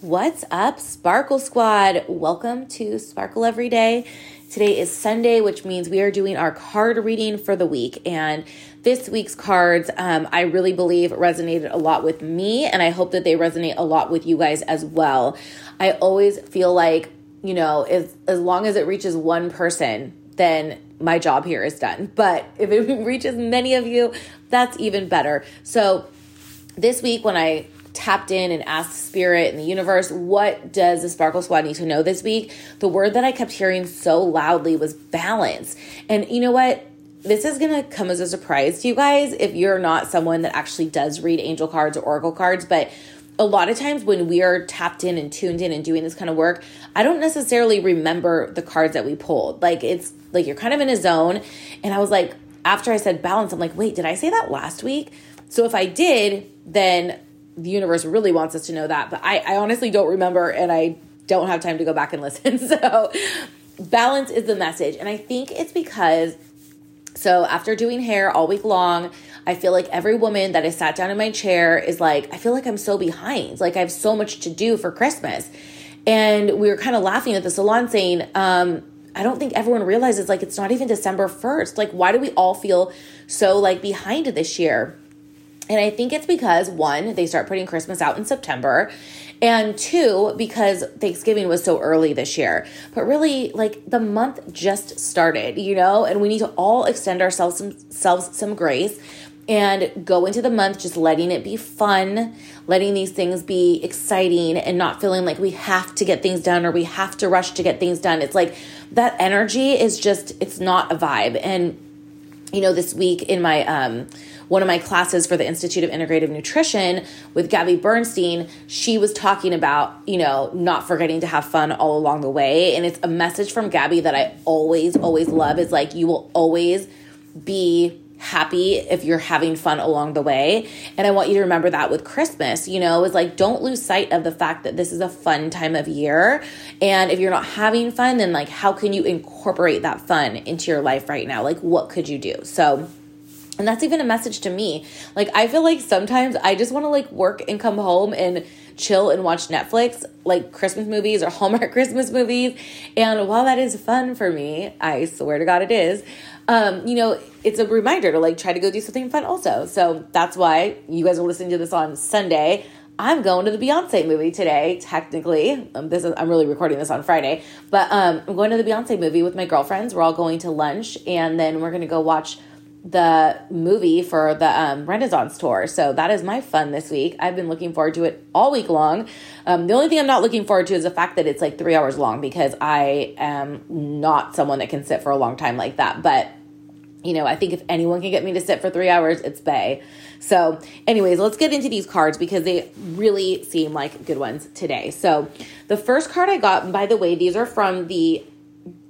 What's up, Sparkle Squad? Welcome to Sparkle Every Day. Today is Sunday, which means we are doing our card reading for the week. And this week's cards, um, I really believe resonated a lot with me, and I hope that they resonate a lot with you guys as well. I always feel like, you know, as, as long as it reaches one person, then my job here is done. But if it reaches many of you, that's even better. So this week, when I tapped in and asked spirit and the universe, what does the Sparkle Squad need to know this week? The word that I kept hearing so loudly was balance. And you know what? This is going to come as a surprise to you guys if you're not someone that actually does read angel cards or oracle cards, but a lot of times when we are tapped in and tuned in and doing this kind of work, I don't necessarily remember the cards that we pulled. Like it's like you're kind of in a zone. And I was like, after I said balance, I'm like, wait, did I say that last week? So if I did, then the universe really wants us to know that, but I, I honestly don't remember and I don't have time to go back and listen. So, balance is the message. And I think it's because, so after doing hair all week long, I feel like every woman that I sat down in my chair is like, I feel like I'm so behind. Like I have so much to do for Christmas. And we were kind of laughing at the salon saying, um, I don't think everyone realizes like it's not even December 1st. Like, why do we all feel so like behind this year? And I think it's because one, they start putting Christmas out in September, and two, because Thanksgiving was so early this year. But really, like the month just started, you know, and we need to all extend ourselves some, selves some grace and go into the month just letting it be fun, letting these things be exciting and not feeling like we have to get things done or we have to rush to get things done. It's like that energy is just it's not a vibe. And you know, this week in my um one of my classes for the Institute of Integrative Nutrition with Gabby Bernstein, she was talking about, you know, not forgetting to have fun all along the way. And it's a message from Gabby that I always, always love is like, you will always be happy if you're having fun along the way. And I want you to remember that with Christmas, you know, is like don't lose sight of the fact that this is a fun time of year. And if you're not having fun, then like how can you incorporate that fun into your life right now? Like what could you do? So and that's even a message to me. Like, I feel like sometimes I just want to like work and come home and chill and watch Netflix, like Christmas movies or Hallmark Christmas movies. And while that is fun for me, I swear to God it is, um, you know, it's a reminder to like try to go do something fun also. So that's why you guys are listening to this on Sunday. I'm going to the Beyonce movie today. Technically, um, this is I'm really recording this on Friday, but um, I'm going to the Beyonce movie with my girlfriends. We're all going to lunch, and then we're going to go watch the movie for the um, Renaissance tour. So that is my fun this week. I've been looking forward to it all week long. Um, the only thing I'm not looking forward to is the fact that it's like three hours long because I am not someone that can sit for a long time like that. But you know, I think if anyone can get me to sit for three hours, it's Bay. So, anyways, let's get into these cards because they really seem like good ones today. So, the first card I got, by the way, these are from the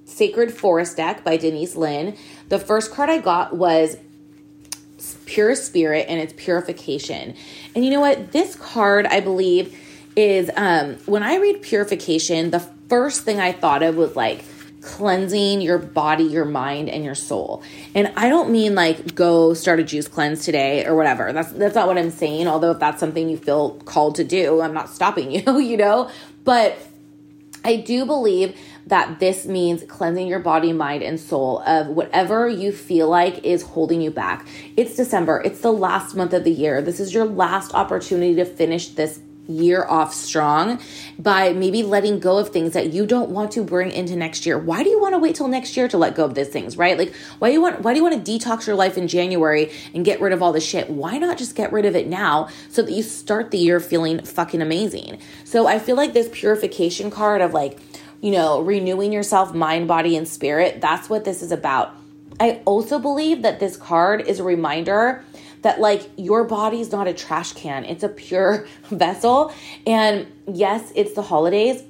Sacred Forest deck by Denise Linn. The first card I got was Pure Spirit and its Purification. And you know what? This card, I believe, is um, when I read Purification, the first thing I thought of was like, cleansing your body, your mind, and your soul. And I don't mean like go start a juice cleanse today or whatever. That's that's not what I'm saying. Although if that's something you feel called to do, I'm not stopping you, you know? But I do believe that this means cleansing your body, mind, and soul of whatever you feel like is holding you back. It's December, it's the last month of the year. This is your last opportunity to finish this year off strong by maybe letting go of things that you don't want to bring into next year. Why do you want to wait till next year to let go of these things, right? Like why do you want why do you want to detox your life in January and get rid of all the shit? Why not just get rid of it now so that you start the year feeling fucking amazing? So I feel like this purification card of like you know, renewing yourself, mind, body, and spirit. That's what this is about. I also believe that this card is a reminder that, like, your body's not a trash can, it's a pure vessel. And yes, it's the holidays.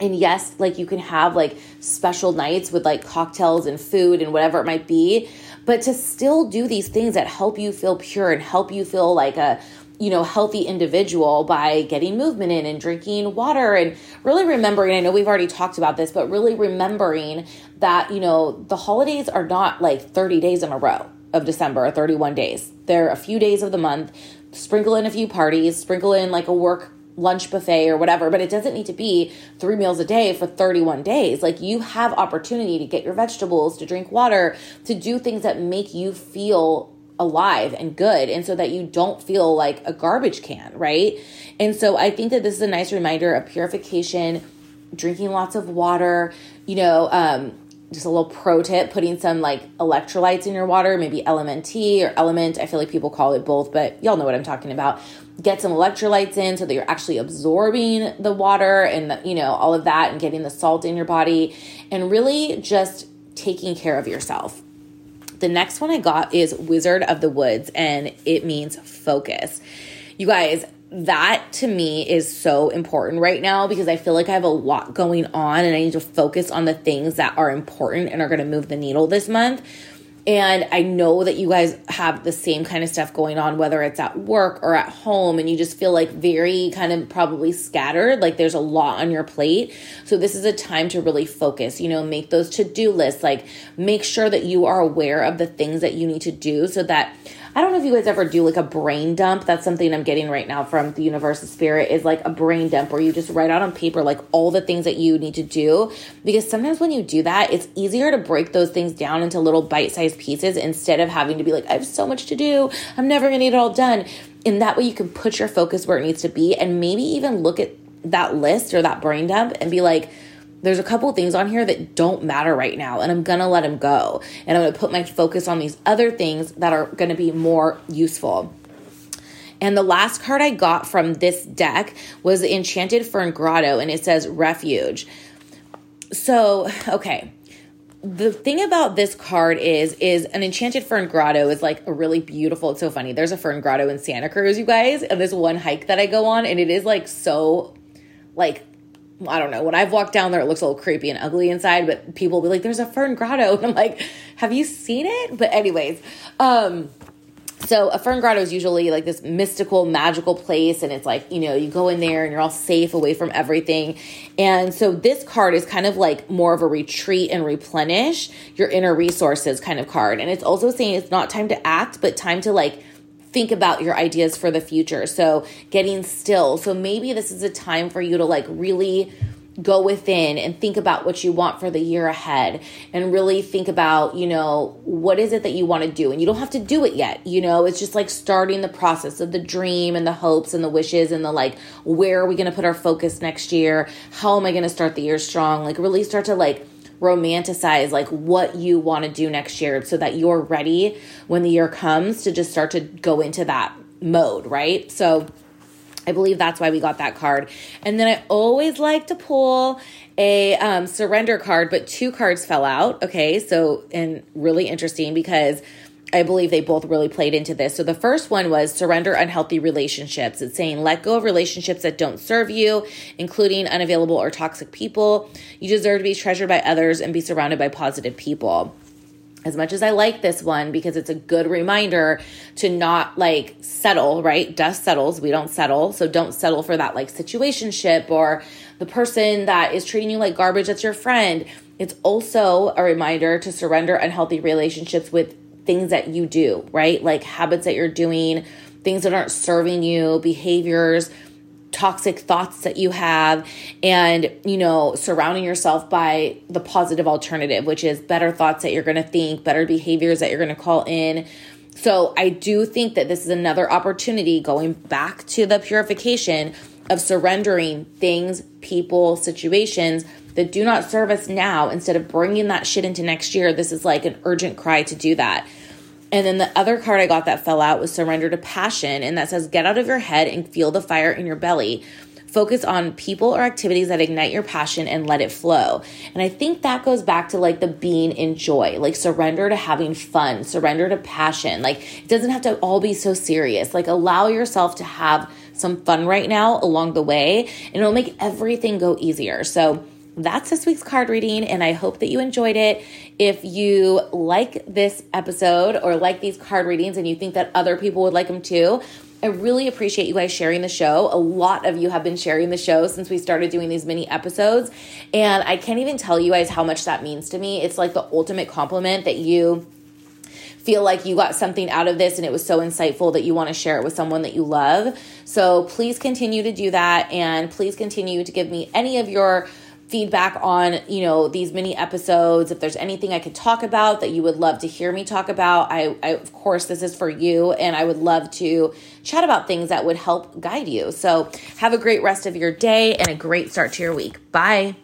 And yes, like you can have like special nights with like cocktails and food and whatever it might be, but to still do these things that help you feel pure and help you feel like a you know, healthy individual by getting movement in and drinking water and really remembering. I know we've already talked about this, but really remembering that, you know, the holidays are not like 30 days in a row of December, 31 days. They're a few days of the month. Sprinkle in a few parties, sprinkle in like a work lunch buffet or whatever, but it doesn't need to be three meals a day for 31 days. Like you have opportunity to get your vegetables, to drink water, to do things that make you feel alive and good and so that you don't feel like a garbage can, right? And so I think that this is a nice reminder of purification, drinking lots of water, you know, um, just a little pro tip putting some like electrolytes in your water maybe LMNT or element i feel like people call it both but y'all know what i'm talking about get some electrolytes in so that you're actually absorbing the water and the, you know all of that and getting the salt in your body and really just taking care of yourself the next one I got is Wizard of the Woods, and it means focus. You guys, that to me is so important right now because I feel like I have a lot going on and I need to focus on the things that are important and are going to move the needle this month. And I know that you guys have the same kind of stuff going on, whether it's at work or at home, and you just feel like very kind of probably scattered, like there's a lot on your plate. So, this is a time to really focus, you know, make those to do lists, like make sure that you are aware of the things that you need to do so that I don't know if you guys ever do like a brain dump. That's something I'm getting right now from the Universe of Spirit is like a brain dump where you just write out on paper like all the things that you need to do. Because sometimes when you do that, it's easier to break those things down into little bite sized pieces instead of having to be like, I have so much to do. I'm never going to get it all done. And that way you can put your focus where it needs to be and maybe even look at that list or that brain dump and be like, there's a couple things on here that don't matter right now and i'm gonna let them go and i'm gonna put my focus on these other things that are gonna be more useful and the last card I got from this deck was the Enchanted Fern Grotto, and it says Refuge. So, okay. The thing about this card is is an enchanted fern grotto is like a really beautiful. It's so funny. There's a fern grotto in Santa Cruz, you guys, and this one hike that I go on, and it is like so like I don't know. When I've walked down there, it looks a little creepy and ugly inside, but people will be like, there's a fern grotto. And I'm like, have you seen it? But, anyways, um, so a fern grotto is usually like this mystical, magical place, and it's like, you know, you go in there and you're all safe away from everything. And so this card is kind of like more of a retreat and replenish your inner resources kind of card. And it's also saying it's not time to act, but time to like think about your ideas for the future. So, getting still. So, maybe this is a time for you to like really go within and think about what you want for the year ahead and really think about, you know, what is it that you want to do? And you don't have to do it yet. You know, it's just like starting the process of the dream and the hopes and the wishes and the like, where are we going to put our focus next year? How am I going to start the year strong? Like, really start to like, romanticize like what you want to do next year so that you're ready when the year comes to just start to go into that mode, right? So I believe that's why we got that card. And then I always like to pull a um, surrender card, but two cards fell out. Okay, so and really interesting because I believe they both really played into this. So the first one was surrender unhealthy relationships. It's saying let go of relationships that don't serve you, including unavailable or toxic people. You deserve to be treasured by others and be surrounded by positive people. As much as I like this one because it's a good reminder to not like settle, right? Dust settles, we don't settle. So don't settle for that like situationship or the person that is treating you like garbage that's your friend. It's also a reminder to surrender unhealthy relationships with things that you do, right? Like habits that you're doing, things that aren't serving you, behaviors, toxic thoughts that you have, and, you know, surrounding yourself by the positive alternative, which is better thoughts that you're going to think, better behaviors that you're going to call in. So I do think that this is another opportunity going back to the purification of surrendering things, people, situations that do not serve us now instead of bringing that shit into next year. This is like an urgent cry to do that. And then the other card I got that fell out was surrender to passion. And that says, get out of your head and feel the fire in your belly. Focus on people or activities that ignite your passion and let it flow. And I think that goes back to like the being in joy, like surrender to having fun, surrender to passion. Like it doesn't have to all be so serious. Like allow yourself to have some fun right now along the way, and it'll make everything go easier. So, that's this week's card reading, and I hope that you enjoyed it. If you like this episode or like these card readings and you think that other people would like them too, I really appreciate you guys sharing the show. A lot of you have been sharing the show since we started doing these mini episodes, and I can't even tell you guys how much that means to me. It's like the ultimate compliment that you feel like you got something out of this and it was so insightful that you want to share it with someone that you love. So please continue to do that and please continue to give me any of your feedback on you know these mini episodes. If there's anything i could talk about that you would love to hear me talk about I, I of course this is for you and i would love to chat about things that would help guide you. So have a great rest of your day and a great start to your week. Bye